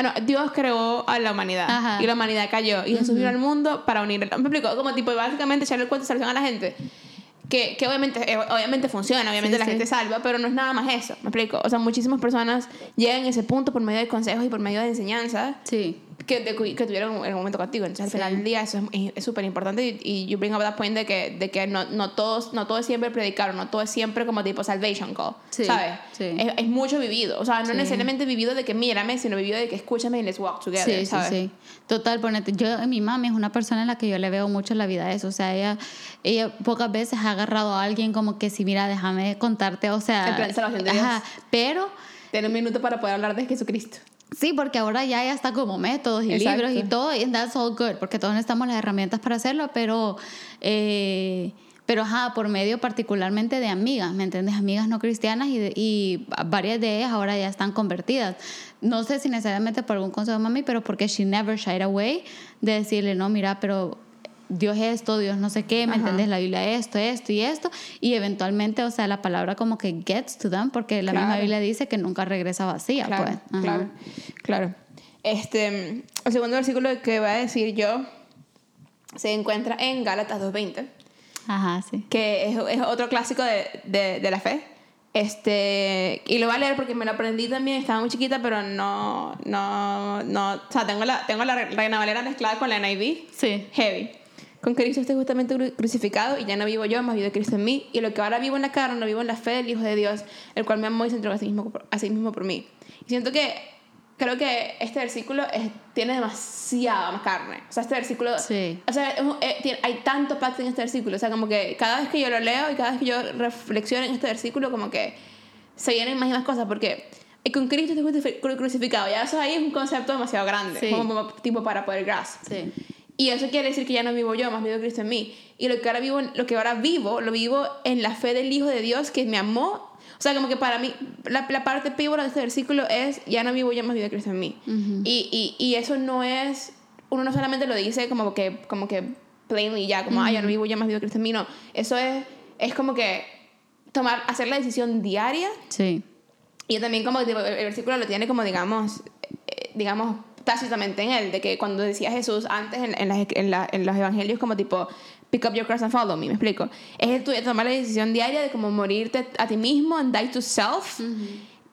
Ah, no, Dios creó a la humanidad Ajá. y la humanidad cayó y Jesús vino al mundo para unir. Me explico, como tipo, básicamente echarle el cuento de salvación a la gente. Que, que obviamente, eh, obviamente funciona, obviamente Sí, la sí. gente salva, pero no es nada más eso. Me explico. O sea, muchísimas personas llegan a ese punto por medio de consejos y por medio de enseñanza Sí. Que, de que tuvieron en el momento contigo. Entonces, al Sí. final del día, eso es- es súper importante. Y, y you bring up that point de que, de que no, no, todos, no todo es siempre predicar, no todo es siempre como tipo salvation call. Sí, ¿Sabes? sí. Es, es mucho vivido. O sea, no necesariamente vivido de que mírame, sino vivido de que escúchame y let's walk together. Sí, sí, ¿sabes? sí. Total, ponete, yo, mi mami es una persona en la que yo le veo mucho la vida a eso. O sea, ella, ella pocas veces ha agarrado a alguien como que si, mira, déjame contarte, o sea. En plan, salvación de ajá, pero Ten un minuto para poder hablar de Jesucristo. Sí, porque ahora ya, ya está como métodos y Exacto. libros y todo, y that's all good, porque todos necesitamos las herramientas para hacerlo, pero. eh, pero ajá, por medio particularmente de amigas, ¿me entiendes? Amigas no cristianas y, y varias de ellas ahora ya están convertidas. No sé si necesariamente por algún consejo de mami, pero porque she never shied away de decirle, no, mira, pero Dios esto, Dios no sé qué, ¿me Ajá. entiendes? La Biblia esto, esto y esto. Y eventualmente, o sea, la palabra como que gets to them, porque la misma Claro. Biblia dice que nunca regresa vacía, Claro, pues. Claro, claro. Este, el segundo versículo que voy a decir yo se encuentra en Gálatas 2.20, Ajá, sí. que es, es otro clásico de, de, de la fe. Este, y lo voy a leer porque me lo aprendí también, estaba muy chiquita, pero no, no, no, o sea, tengo la, tengo la Reina Valera mezclada con la NIV. Sí. Heavy. Con Cristo estoy justamente cru- crucificado y ya no vivo yo, más vive Cristo en mí. Y lo que ahora vivo en la carne, lo vivo en la fe del Hijo de Dios, el cual me amó y se entregó a sí mismo, por- a sí mismo por mí. Y siento que, creo que este versículo es- tiene demasiada más carne. O sea, este versículo, Sí. o sea, es un- eh, tiene- hay tanto pacto en este versículo. O sea, como que cada vez que yo lo leo y cada vez que yo reflexiono en este versículo, como que se vienen más y más cosas. Porque eh, con Cristo estoy crucificado. Ya eso ahí es un concepto demasiado grande. Sí. Como tipo para poder grasp. Sí. Y eso quiere decir que ya no vivo yo, más vivo Cristo en mí. Y lo que ahora vivo, lo que ahora vivo, lo vivo en la fe del Hijo de Dios que me amó. O sea, como que para mí, la, la parte pívora de este versículo es, ya no vivo yo, más vive Cristo en mí. y, y, y eso no es, uno no solamente lo dice como que, como que plainly ya, como, ah, ya no vivo yo, más vive Cristo en mí. No, eso es, es como que tomar, hacer la decisión diaria Sí. y también como el versículo lo tiene como, digamos, eh, digamos, tácitamente en él, de que cuando decía Jesús antes en, en, las- en la- en los evangelios como tipo, pick up your cross and follow me, me explico. Es el tuyo tomar la decisión diaria de como morirte a ti mismo, and die to self,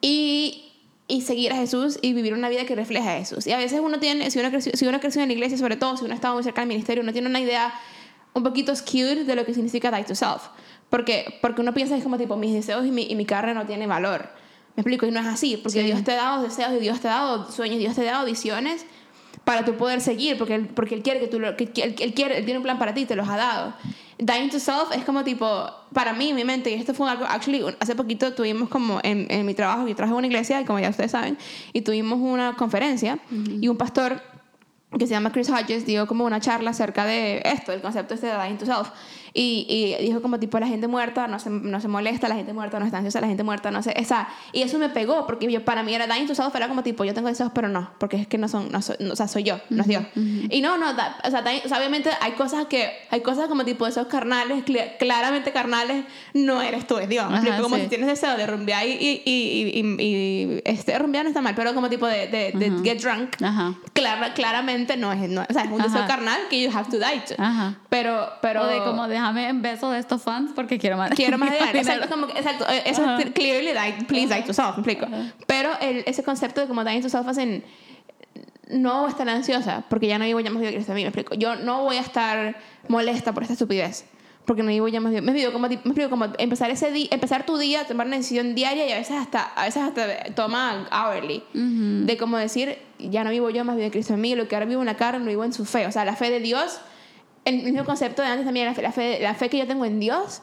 y, y seguir a Jesús y vivir una vida que refleja a Jesús. Y a veces uno tiene, si uno, creció, si uno creció en la iglesia, sobre todo si uno ha estado muy cerca del ministerio, uno tiene una idea un poquito skewed de lo que significa die to self. Porque, porque uno piensa es como tipo, mis deseos y mi, y mi carne no tienen valor. Me explico, y no es así, porque Sí. Dios te ha dado deseos y Dios te ha dado sueños, Dios te ha dado visiones para tú poder seguir, porque Él, porque él quiere que tú lo, que, él, él quiere, Él tiene un plan para ti, te los ha dado. Dying to self es como tipo, para mí, mi mente, y esto fue algo, actually, hace poquito tuvimos como en, en mi trabajo, yo trabajo en una iglesia, y como ya ustedes saben, y tuvimos una conferencia, y un pastor que se llama Chris Hodges dio como una charla acerca de esto, el concepto este de dying to self. Y, y dijo como tipo, la gente muerta no se, no se molesta, la gente muerta no está ansiosa, la gente muerta no se... Esa, y eso me pegó, porque yo, para mí era dying to self, era como tipo, yo tengo deseos, pero no, porque es que no son, no soy- no, o sea, soy yo, no es Dios. Y no, no, da- o, sea, o sea, obviamente hay cosas que, hay cosas como tipo deseos carnales, cl- claramente carnales, no eres tú, es Dios. ¿me Ajá, como sí. si tienes deseo de rumbear y, y, y, y, este, rumbear no está mal, pero como tipo de, de, de get drunk, Ajá. Clara- claramente no es, no, o sea, es un deseo Ajá. carnal que you have to die to. Ajá. Pero, pero... o de como déjame en beso de estos fans porque quiero más Quiero más dinero. Exacto, como exacto. eh, Eso Ajá. es clearly die, please die to self, me explico. Pero el, ese concepto de como dying to self hacen no voy a estar ansiosa porque ya no vivo ya más Cristo a mí, me explico. Yo no voy a estar molesta por esta estupidez porque no vivo ya más vida. Me explico como, me explico como empezar ese día, empezar tu día, tomar una decisión diaria y a veces hasta, a veces hasta toma hourly. De como decir, ya no vivo yo más Cristo en mí, lo que ahora vivo en la carne, lo vivo en su fe. O sea, la fe de Dios, el mismo concepto de antes también, la fe, la fe, la fe que yo tengo en Dios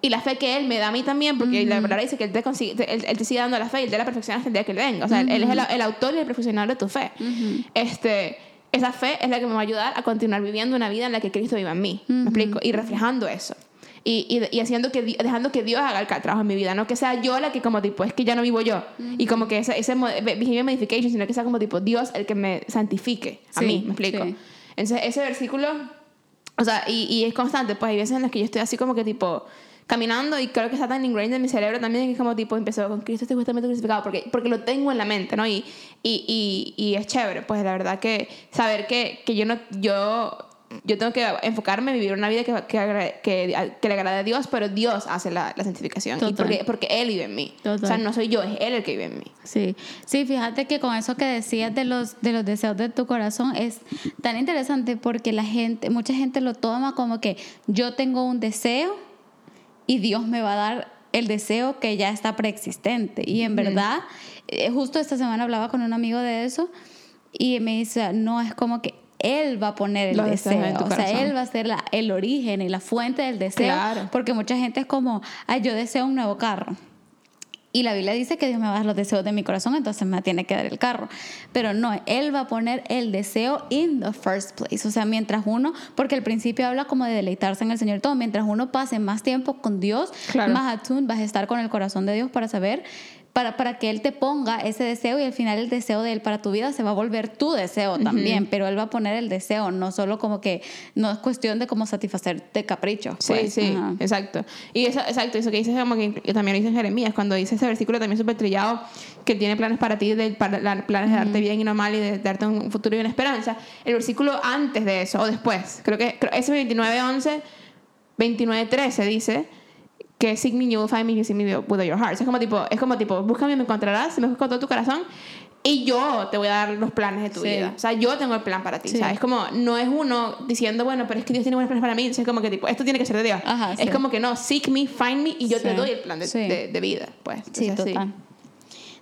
y la fe que Él me da a mí también, porque la palabra dice que Él te, consigue, te- él, él te sigue dando la fe y Él te la perfección hasta el día que Él venga. O sea, Él es el, el autor y el profesional de tu fe. este, esa fe es la que me va a ayudar a continuar viviendo una vida en la que Cristo viva en mí. ¿Me explico? Y reflejando eso. Y, y, y haciendo que, dejando que Dios haga el trabajo en mi vida, no que sea yo la que como tipo, es que ya no vivo yo. Y como que ese, ese behavior modification, sino que sea como tipo Dios el que me santifique a Sí, mí, ¿me explico? sí. Entonces, ese versículo, o sea, y, y es constante, pues hay veces en las que yo estoy así como que tipo caminando y creo que está tan ingrained en mi cerebro también que es como tipo empezó con Cristo estoy justamente crucificado porque, porque lo tengo en la mente, ¿no? Y, y, y, y es chévere, pues la verdad que saber que, que yo no, yo, yo tengo que enfocarme en vivir una vida que, que, agra- que, que le agrade a Dios, pero Dios hace la, la santificación. Y porque, porque Él vive en mí. Total. O sea, no soy yo, es Él el que vive en mí. Sí, sí, fíjate que con eso que decías de los, de los deseos de tu corazón es tan interesante porque la gente, mucha gente lo toma como que yo tengo un deseo y Dios me va a dar el deseo que ya está preexistente. Y en verdad, eh, justo esta semana hablaba con un amigo de eso y me dice, no, es como que Él va a poner el Los deseo. O sea. Él va a ser la- el origen y la fuente del deseo. Claro. Porque mucha gente es como, ay, yo deseo un nuevo carro. Y la Biblia dice que Dios me va a dar los deseos de mi corazón, entonces me tiene que dar el carro. Pero no, Él va a poner el deseo in the first place. O sea, mientras uno, porque al principio habla como de deleitarse en el Señor todo, mientras uno pase más tiempo con Dios, Claro. más attuned vas a estar con el corazón de Dios para saber, para, para que Él te ponga ese deseo y al final el deseo de Él para tu vida se va a volver tu deseo también, pero Él va a poner el deseo, no solo como que, no es cuestión de cómo satisfacerte caprichos. Sí, pues. sí, Ajá. exacto. Y eso, exacto, eso que dices como que que también lo dice en Jeremías, cuando dice ese versículo también súper trillado, que tiene planes para ti, de, para, la- planes de darte bien y no mal y de darte un futuro y una esperanza. El versículo antes de eso o después, creo que creo, ese 29, 11, 29, 13 dice que seek me, you will find me, you seek me with all your heart. Es como tipo, es como tipo, búscame y me encontrarás, me buscas con todo tu corazón y yo te voy a dar los planes de tu Sí. vida. O sea, yo tengo el plan para ti, Sí. ¿sabes? como, no es uno diciendo, bueno, pero es que Dios tiene buenos planes para mí, entonces es como que tipo, esto tiene que ser de Dios. Ajá, es sí. como que no, seek me, find me y yo te Sí. doy el plan de, Sí. de- de vida, pues. Sí, Entonces, total.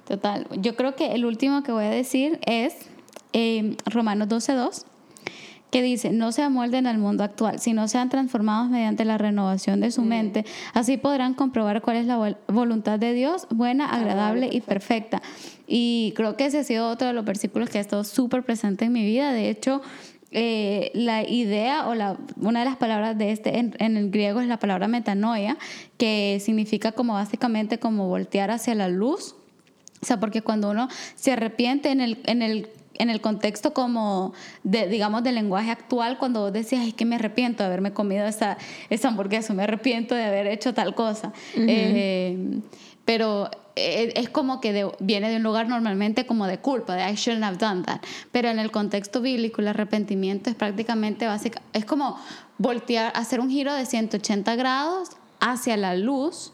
Total. Yo creo que el último que voy a decir es eh, Romanos 12.2, que dice, no se amolden al mundo actual, sino sean transformados mediante la renovación de Mm. su mente. Así podrán comprobar cuál es la vol- voluntad de Dios, buena, agradable y perfecta. Y creo que ese ha sido otro de los versículos que ha estado súper presente en mi vida. De hecho, eh, la idea o la, una de las palabras de este en, en el griego es la palabra metanoia, que significa como básicamente como voltear hacia la luz. O sea, porque cuando uno se arrepiente en el, en el, en el contexto como, de, digamos, del lenguaje actual, cuando vos decías, es que me arrepiento de haberme comido esa, esa hamburguesa, me arrepiento de haber hecho tal cosa. Eh, pero eh, es como que de- viene de un lugar normalmente como de culpa, de I shouldn't have done that. Pero en el contexto bíblico, el arrepentimiento es prácticamente básica, es como voltear, hacer un giro de 180 grados hacia la luz,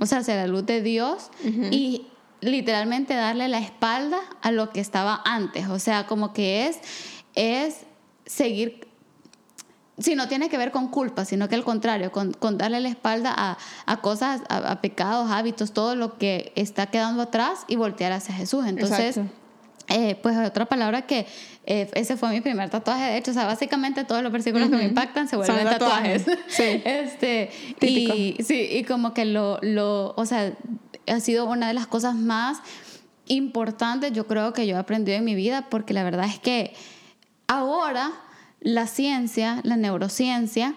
o sea, hacia la luz de Dios y literalmente darle la espalda a lo que estaba antes. O sea, como que es, es seguir si no tiene que ver con culpa, sino que al contrario, con, con darle la espalda a, a cosas, a, a pecados, hábitos, todo lo que está quedando atrás y voltear hacia Jesús. Entonces, Exacto. eh, pues otra palabra que eh, ese fue mi primer tatuaje, de hecho, o sea, básicamente todos los versículos que me impactan se vuelven tatuajes. tatuajes. Sí. Este, Típico. y sí, y como que lo, lo, o sea, ha sido una de las cosas más importantes, yo creo que yo he aprendido en mi vida, porque la verdad es que ahora la ciencia, la neurociencia,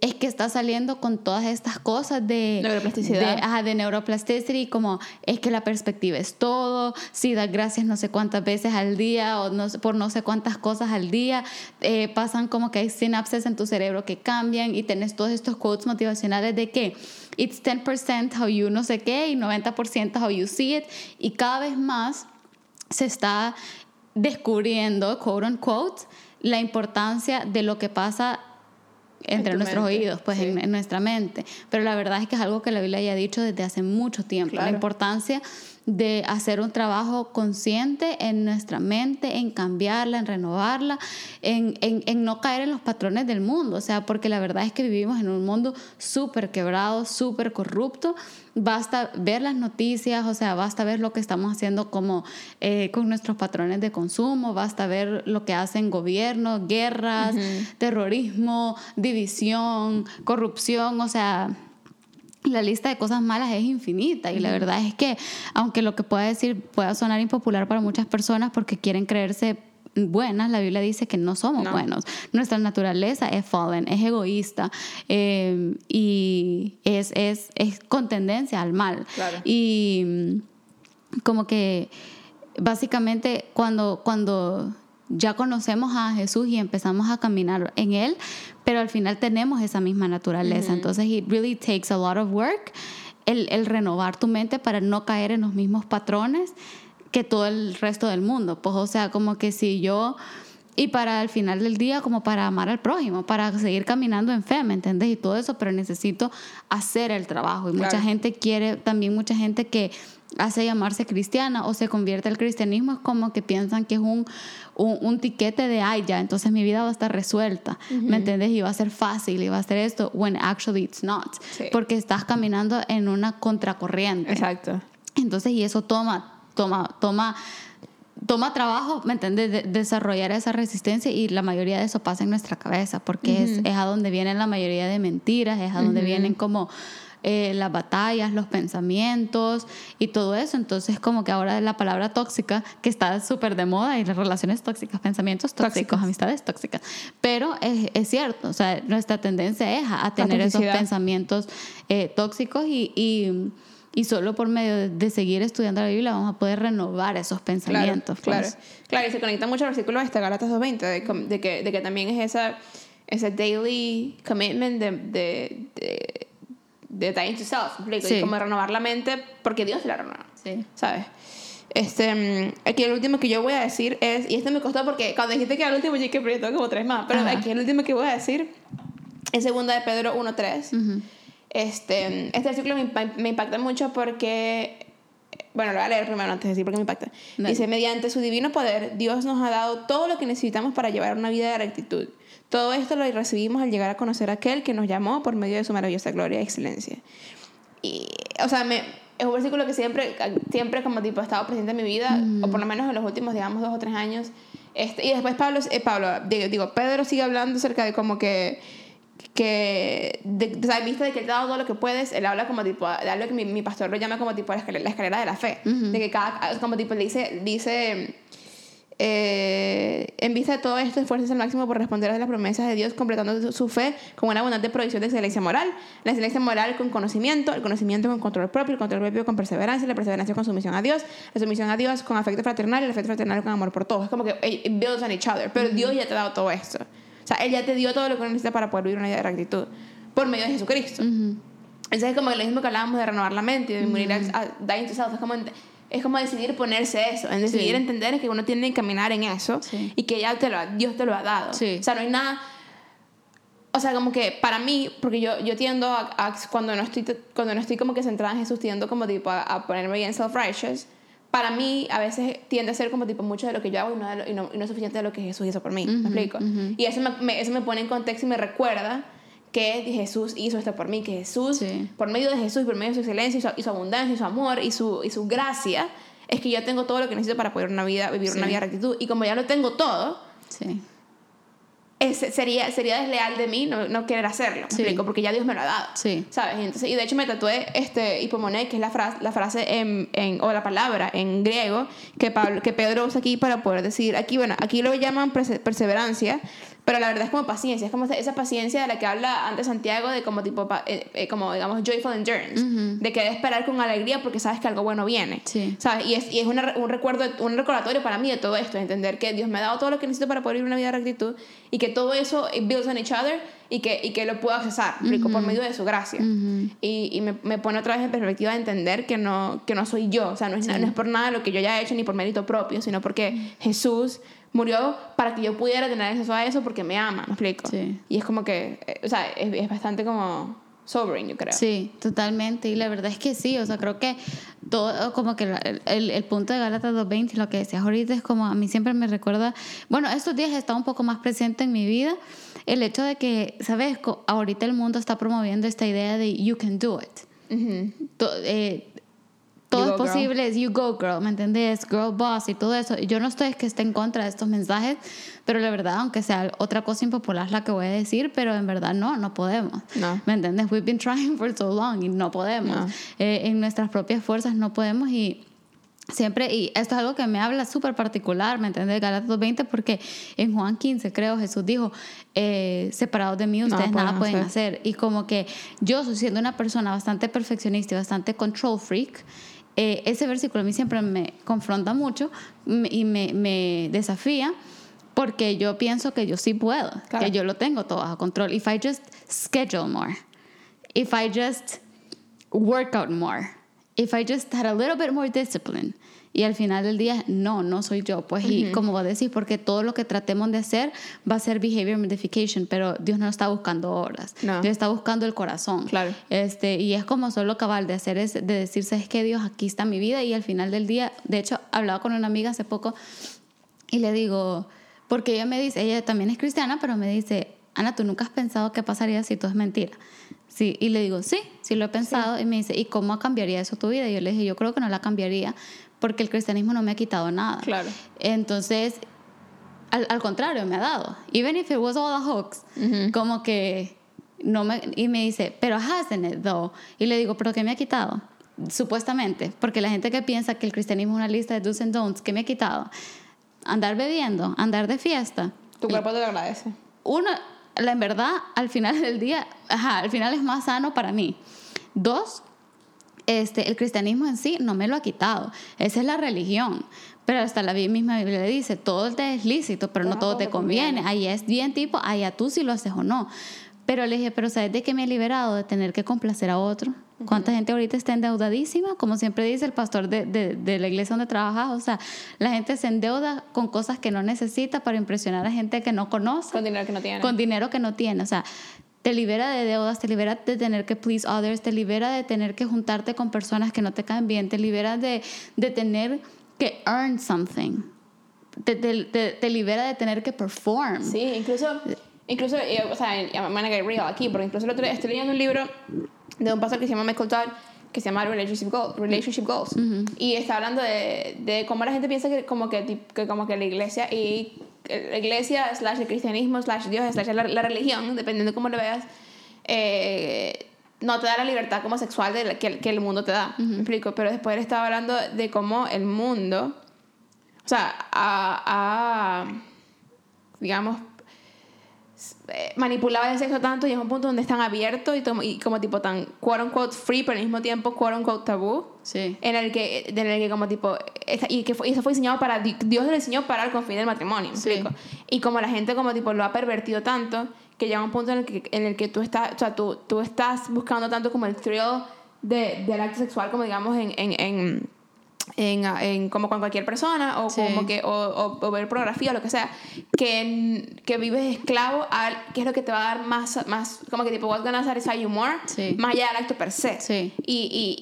es que está saliendo con todas estas cosas de Neuroplasticidad. de, ajá, de neuroplasticity, como es que la perspectiva es todo, si das gracias no sé cuántas veces al día o no, por no sé cuántas cosas al día, eh, pasan como que hay sinapses en tu cerebro que cambian y tenés todos estos quotes motivacionales de que it's 10% how you no sé qué y 90% how you see it y cada vez más se está descubriendo, quote unquote, la importancia de lo que pasa entre nuestros mente, oídos, pues sí. en, en nuestra mente. Pero la verdad es que es algo que la Biblia ya ha dicho desde hace mucho tiempo, la importancia de hacer un trabajo consciente en nuestra mente, en cambiarla, en renovarla, en, en, en no caer en los patrones del mundo. O sea, porque la verdad es que vivimos en un mundo súper quebrado, súper corrupto. Basta ver las noticias, o sea, basta ver lo que estamos haciendo como eh, con nuestros patrones de consumo, basta ver lo que hacen gobiernos, guerras, terrorismo, división, corrupción, o sea, la lista de cosas malas es infinita y la verdad es que aunque lo que pueda decir pueda sonar impopular para muchas personas porque quieren creerse buenas, la Biblia dice que no somos No. buenos. Nuestra naturaleza es fallen, es egoísta eh, y es, es, es con tendencia al mal. Claro. Y mm, como que básicamente cuando, cuando ya conocemos a Jesús y empezamos a caminar en Él, pero al final tenemos esa misma naturaleza. Entonces, it really takes a lot of work el, el renovar tu mente para no caer en los mismos patrones que todo el resto del mundo. Pues, o sea, como que si yo... Y para al final del día, como para amar al prójimo, para seguir caminando en fe, ¿me entiendes? Y todo eso, pero necesito hacer el trabajo. Y mucha gente quiere, también mucha gente que hace llamarse cristiana o se convierte al cristianismo es como que piensan que es un, un, un tiquete de, ay, ya, entonces mi vida va a estar resuelta, ¿me entiendes? Y va a ser fácil y va a ser esto, when actually it's not. Sí. Porque estás caminando en una contracorriente. Exacto. Entonces, y eso toma, toma, toma, toma trabajo, ¿me entiendes? De- desarrollar esa resistencia y la mayoría de eso pasa en nuestra cabeza, porque es, es a donde vienen la mayoría de mentiras, es a donde vienen como eh, las batallas, los pensamientos y todo eso. Entonces, como que ahora la palabra tóxica, que está súper de moda, y las relaciones tóxicas, pensamientos tóxicos, Tóxicas. amistades tóxicas. Pero es, es cierto, o sea, nuestra tendencia es a, a tener esos pensamientos eh, tóxicos y, y, y solo por medio de, de seguir estudiando la Biblia vamos a poder renovar esos pensamientos. Claro, pues. claro. Claro, y se conecta mucho al versículo de este Galatas 2.20, de, de que, de que también es esa, ese daily commitment de, de, de, de dying to self, ¿me explico? Sí. Y como renovar la mente porque Dios la renueva, Sí. ¿sabes? Este, aquí el último que yo voy a decir es, y este me costó porque cuando dijiste que era el último, yo dije, pero yo tengo como tres más, pero Ajá. aquí el último que voy a decir es segunda de Pedro 1.3. Ujú. Este, este versículo me, me impacta mucho porque, bueno, lo voy a leer primero antes de decir por qué me impacta. Dale. Dice, mediante su divino poder, Dios nos ha dado todo lo que necesitamos para llevar una vida de rectitud. Todo esto lo recibimos al llegar a conocer a aquel que nos llamó por medio de su maravillosa gloria y excelencia. Y, o sea, me, es un versículo que siempre, siempre como tipo ha estado presente en mi vida, o por lo menos en los últimos, digamos, dos o tres años. Este, y después Pablo, eh, Pablo digo, digo, Pedro sigue hablando acerca de como que que de, o sea, vista de que te ha dado todo lo que puedes, él habla como tipo, de algo que mi, mi pastor lo llama como tipo la escalera, la escalera de la fe, de que cada, como tipo le dice, dice eh, en vista de todo esto, esfuerces al máximo por responder a las promesas de Dios, completando su- fe con una abundante provisión de excelencia moral. La excelencia moral con conocimiento, el conocimiento con control propio, el control propio con perseverancia, la perseverancia con sumisión a Dios, la sumisión a Dios con afecto fraternal y el afecto fraternal con amor por todos. Es como que it builds on each other. Pero Dios ya te ha dado todo esto. O sea, Él ya te dio todo lo que necesitas para poder vivir una vida de rectitud por medio de Jesucristo. Entonces es como lo mismo que hablábamos de renovar la mente y de morir a, a dying to self. Es como, es como decidir ponerse eso, en decidir Sí. entender que uno tiene que caminar en eso Sí. y que ya te lo, ha- Dios te lo ha dado. Sí. O sea, no hay nada... O sea, como que para mí, porque yo, yo tiendo a, a- cuando, no estoy, cuando no estoy como que centrada en Jesús, tiendo como tipo a, a ponerme bien self-righteous. Para mí, a veces tiende a ser como tipo mucho de lo que yo hago y no, de lo- y no, y no es suficiente de lo que Jesús hizo por mí. ¿Me explico? Y eso me, me- eso me pone en contexto y me recuerda que Jesús hizo esto por mí, que Jesús, Sí. por medio de Jesús, por medio de su excelencia y su, y su abundancia y su amor y su, y su gracia, es que yo tengo todo lo que necesito para poder una vida, vivir una Sí. vida de rectitud. Y como ya lo tengo todo, Sí. es- sería, sería desleal de mí no, no querer hacerlo, ¿me Sí. explico? Porque ya Dios me lo ha dado. ¿Sabes? Y, entonces, y de hecho me tatué este hipomoné, que es la frase, la frase en, en- o la palabra en griego que, Pablo, que Pedro usa aquí para poder decir, aquí, bueno, aquí lo llaman perse- perseverancia, pero la verdad es como paciencia, es como esa, paciencia de la que habla antes Santiago, de como tipo, eh, eh, como digamos, joyful endurance, de querer esperar con alegría porque sabes que algo bueno viene. Sí. ¿Sabes? Y es, y es una un, recuerdo, un recordatorio para mí de todo esto, de entender que Dios me ha dado todo lo que necesito para poder vivir una vida de rectitud y que todo eso it builds on each other y que, y que lo puedo accesar, ¿me explico? por medio de su gracia. Y, y me, me, pone otra vez en perspectiva de entender que no, que no soy yo, o sea, no es, no es por nada lo que yo haya hecho ni por mérito propio, sino porque Jesús murió para que yo pudiera tener acceso a eso porque me ama, ¿me explico? Sí. Y es como que, eh, o sea, es, es bastante como sobering, yo creo. Sí, totalmente. Y la verdad es que sí, o sea, creo que todo, como que el, el, el punto de Gálatas 2.20, lo que decías ahorita, es como a mí siempre me recuerda, bueno, estos días está un poco más presente en mi vida el hecho de que, ¿sabes? Ahorita el mundo está promoviendo esta idea de you can do it. To- eh, todo You es girl. posible, es you go girl, ¿me entendés? Girl boss y todo eso. Yo no estoy que esté en contra de estos mensajes, pero la verdad, aunque sea otra cosa impopular la que voy a decir, pero en verdad no, no podemos. No. ¿Me entiendes? We've been trying for so long y no podemos. No. Eh, en nuestras propias fuerzas no podemos y siempre, y esto es algo que me habla súper particular, ¿me entiendes? Galatas 2.20, porque en Juan 15, creo, Jesús dijo, eh, separados de mí ustedes pueden nada pueden hacer. hacer. Y como que yo, soy siendo una persona bastante perfeccionista y bastante control freak, eh, ese versículo a mí siempre me confronta mucho y me, me desafía. Porque yo pienso que yo sí puedo, Claro. que yo lo tengo todo bajo control. If I just schedule more, if I just work out more, if I just had a little bit more discipline. Y al final del día, no, no soy yo. Pues, y como vos decís, porque todo lo que tratemos de hacer va a ser behavior modification, pero Dios no está buscando obras. No. Dios está buscando el corazón. Claro. Este, y es como solo cabal de hacer es, de decirse, es que Dios, aquí está mi vida. Y al final del día, de hecho, hablaba con una amiga hace poco y le digo, porque ella me dice, ella también es cristiana, pero me dice, Ana, ¿tú nunca has pensado qué pasaría si todo es mentira? Sí, y le digo, sí, sí lo he pensado. Y me dice, ¿y cómo cambiaría eso tu vida? Y yo le dije, yo creo que no la cambiaría porque el cristianismo no me ha quitado nada. Claro. Entonces, al, al contrario, me ha dado. Even if it was all a hoax, como que no me... Y me dice, pero hasn't it though? Y le digo, ¿pero qué me ha quitado? Supuestamente, porque la gente que piensa que el cristianismo es una lista de do's and don'ts, ¿qué me ha quitado? Andar bebiendo, andar de fiesta. Tu cuerpo te lo agradece. Uno, la en verdad, al final del día, ajá, al final es más sano para mí. Dos, este, el cristianismo en sí no me lo ha quitado. Esa es la religión. Pero hasta la misma Biblia le dice, todo te es lícito, pero no todo te conviene. Ahí es bien tipo, allá tú si lo haces o no. Pero le dije, pero ¿sabes de qué me he liberado? De tener que complacer a otro. ¿Cuánta gente ahorita está endeudadísima? Como siempre dice el pastor de, de, de la iglesia donde trabajas. O sea, la gente se endeuda con cosas que no necesita para impresionar a gente que no conoce Con dinero que no tiene. con dinero que no tiene. O sea, te libera de deudas, te libera de tener que please others, te libera de tener que juntarte con personas que no te caen bien, te libera de, de tener que earn something. Te, te, te, te libera de tener que perform. Sí, incluso, incluso eh, o sea, I'm gonna get real aquí, porque incluso el otro día estoy leyendo un libro de un pastor que se llama Michael Todd, que se llama Relationship, Goal- Relationship Goals, y está hablando de, de cómo la gente piensa que como que, que como que la iglesia y la iglesia slash el cristianismo slash Dios slash la, la religión, dependiendo de cómo lo veas, eh, no te da la libertad como sexual de la- que, que el mundo te da, ¿me explico? Pero después él estaba hablando de cómo el mundo, o sea, ha digamos, eh, manipulaba el sexo tanto y es un punto donde es tan abierto y, y como tipo tan quote unquote free pero al mismo tiempo quote unquote tabú Sí. en el que en el que como tipo esta- y que fue, y eso fue diseñado para di- Dios lo diseñó para el confín del matrimonio y como la gente como tipo lo ha pervertido tanto que llega un punto en el que, en el que tú estás o sea tú, tú estás buscando tanto como el thrill de, del acto sexual como digamos en, en, en en, en- como con cualquier persona o Sí. como que o, o- o ver pornografía o lo que sea que, que vives esclavo al que es lo que te va a dar más más como que tipo what's gonna satisfy you more Sí. más allá del acto per se Sí. y, y,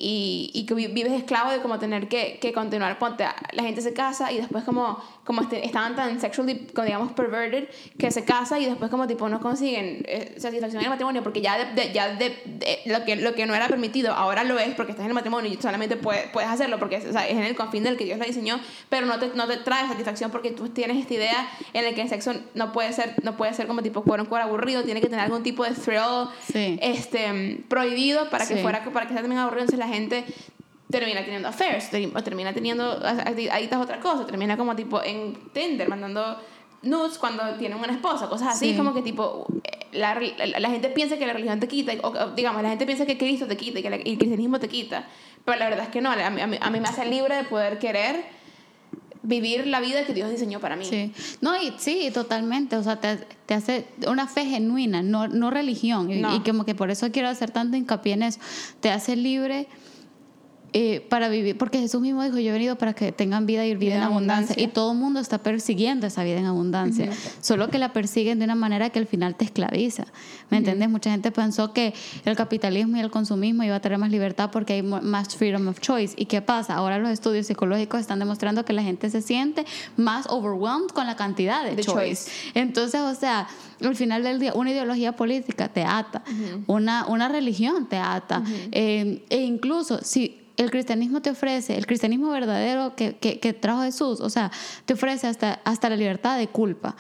y, y que vi- vives esclavo de como tener que, que continuar ponte la gente se casa y después como como este- estaban tan sexually como digamos perverted que se casa y después como tipo no consiguen eh, satisfacción en el matrimonio porque ya de, de- ya de, lo que lo que no era permitido ahora lo es porque estás en el matrimonio y solamente puedes, puedes hacerlo porque o sea, es en el confín del que Dios lo diseñó pero no te, no te trae satisfacción porque tú tienes esta idea en la que el sexo no puede ser no puede ser como tipo cuero aburrido tiene que tener algún tipo de thrill Sí. este prohibido para que Sí. fuera para que sea también aburrido entonces la gente termina teniendo affairs o termina teniendo ahí está otra cosa termina como tipo en Tinder mandando nudes cuando tiene una esposa cosas así Sí. como que tipo eh, la, la, la gente piensa que la religión te quita o, o, digamos la gente piensa que Cristo te quita y que la- y el cristianismo te quita pero la verdad es que no a mí, a mí, a me hace libre de poder querer vivir la vida que Dios diseñó para mí. Sí. No, y sí, totalmente. O sea, te, te hace una fe genuina, no, no religión. Y, No. y como que por eso quiero hacer tanto hincapié en eso. Te hace libre eh, para vivir, porque Jesús mismo dijo, yo he venido para que tengan vida y vida en abundancia. Y todo el mundo está persiguiendo esa vida en abundancia. Solo que la persiguen de una manera que al final te esclaviza. ¿Me entiendes? Mucha gente pensó que el capitalismo y el consumismo iba a tener más libertad porque hay más freedom of choice. ¿Y qué pasa? Ahora los estudios psicológicos están demostrando que la gente se siente más overwhelmed con la cantidad de, De choice. choice. Entonces, o sea, al final del día, una ideología política te ata, una, una religión te ata, eh, e incluso si el cristianismo te ofrece, el cristianismo verdadero que, que, que trajo Jesús, o sea, te ofrece hasta, hasta la libertad de culpa,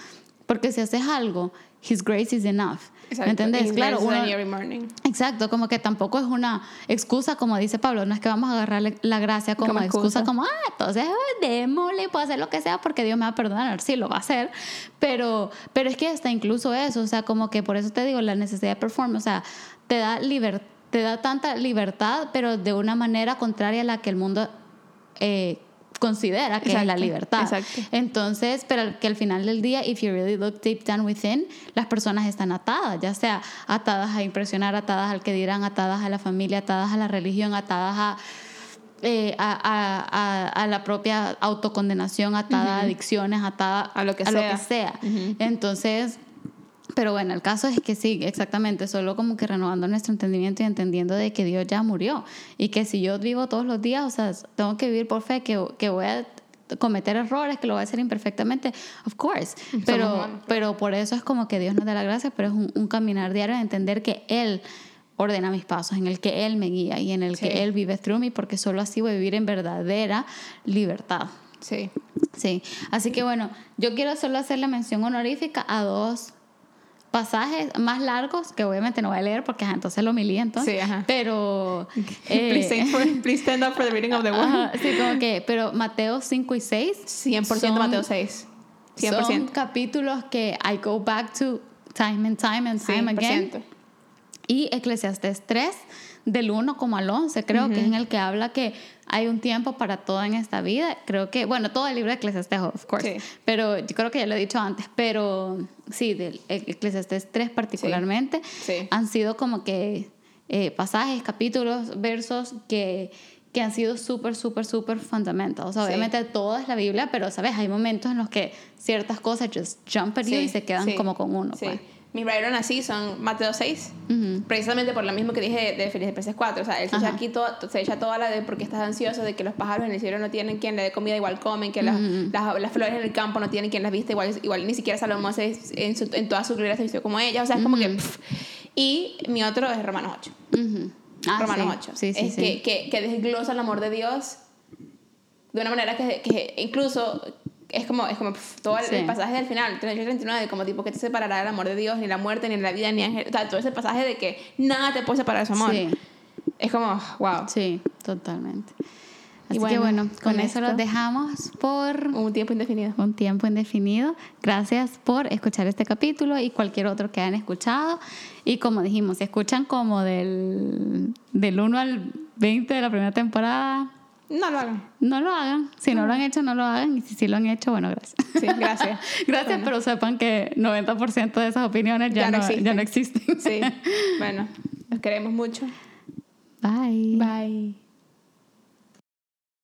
porque si haces algo, His grace is enough. ¿Me entendés? His Claro, uno- every morning. Exacto, como que tampoco es una excusa, como dice Pablo, no es que vamos a agarrar la gracia como, Como excusa, excusa. como, ah, entonces démosle, puedo hacer lo que sea porque Dios me va a perdonar, sí, lo va a hacer, pero, pero es que hasta incluso eso, o sea, como que por eso te digo, la necesidad de performance, o sea, te da libertad, te da tanta libertad, pero de una manera contraria a la que el mundo eh, considera que es la libertad. exacto. Entonces, pero que al final del día, if you really look deep down within, las personas están atadas, ya sea atadas a impresionar, atadas al que dirán, atadas a la familia, atadas a la religión, atadas a, eh, a, a- a- a la propia autocondenación, atadas a adicciones, atadas A lo que a sea. Lo que sea. Entonces, pero bueno, el caso es que sí, exactamente, solo como que renovando nuestro entendimiento y entendiendo de que Dios ya murió y que si yo vivo todos los días, o sea, tengo que vivir por fe, que, que voy a cometer errores, que lo voy a hacer imperfectamente, of course, pero, pero por eso es como que Dios nos da la gracia, pero es un, un caminar diario de entender que Él ordena mis pasos, en el que Él me guía y en el Sí. que Él vive through me, porque solo así voy a vivir en verdadera libertad. Sí. Sí, así que bueno, yo quiero solo hacerle mención honorífica a dos pasajes más largos que obviamente no voy a leer porque ajá, entonces lo humillé entonces, Sí, ajá. pero please, eh, stand for- please stand up for the reading of the word. ajá, sí, como que, pero Mateo 5 y 6 100% son- Mateo 6. 100%. son capítulos que I go back to time and time and time again 100%. y Eclesiastes 3, del 1 como al 11, creo que es en el que habla que hay un tiempo para todo en esta vida. Creo que, bueno, todo el libro de Eclesiastes, of course, Sí. pero yo creo que ya lo he dicho antes, pero sí, del Eclesiastes 3 particularmente, Sí. han sido como que eh, pasajes, capítulos, versos que que han sido súper, súper, súper fundamentals. O sea, Sí. obviamente todo es la Biblia, pero, ¿sabes? Hay momentos en los que ciertas cosas just jump at you y se quedan sí, como con uno. Sí. Pues. Mis Byron así son Mateo 6. Ujú. Precisamente por lo mismo que dije de Filipenses 4. O sea, él se echa, aquí todo, se echa toda la de porque estás ansioso, de que los pájaros en el cielo no tienen quien le dé comida, igual comen, que las, las, las flores en el campo no tienen quien las viste, igual, igual ni siquiera Salomón se, en, su, en toda su gloria se vistió como ella. O sea, es como que. pff. Y mi otro es Romanos 8. Ujú. Ah, Romanos sí. 8. Sí, sí, es. Que, que, que desglosa el amor de Dios de una manera que, que incluso es como, es como todo el, Sí. el pasaje del final, 38 39, como tipo que te separará el amor de Dios, ni la muerte, ni la vida, ni ángel. O sea, todo ese pasaje de que nada te puede separar de su amor. Sí. Es como, wow. Sí, totalmente. Y Así que bueno, bueno, con, con eso los dejamos por Un tiempo indefinido. un tiempo indefinido. Gracias por escuchar este capítulo y cualquier otro que hayan escuchado. Y como dijimos, si escuchan como del, del 1 al 20 de la primera temporada, No lo hagan. no lo hagan. Si no lo han hecho, no lo hagan. Y si sí lo han hecho, bueno, gracias. Sí, gracias. gracias, Bueno. pero sepan que 90% de esas opiniones ya, Ya no no, ya no existen. Sí. Bueno, los queremos mucho. Bye. Bye.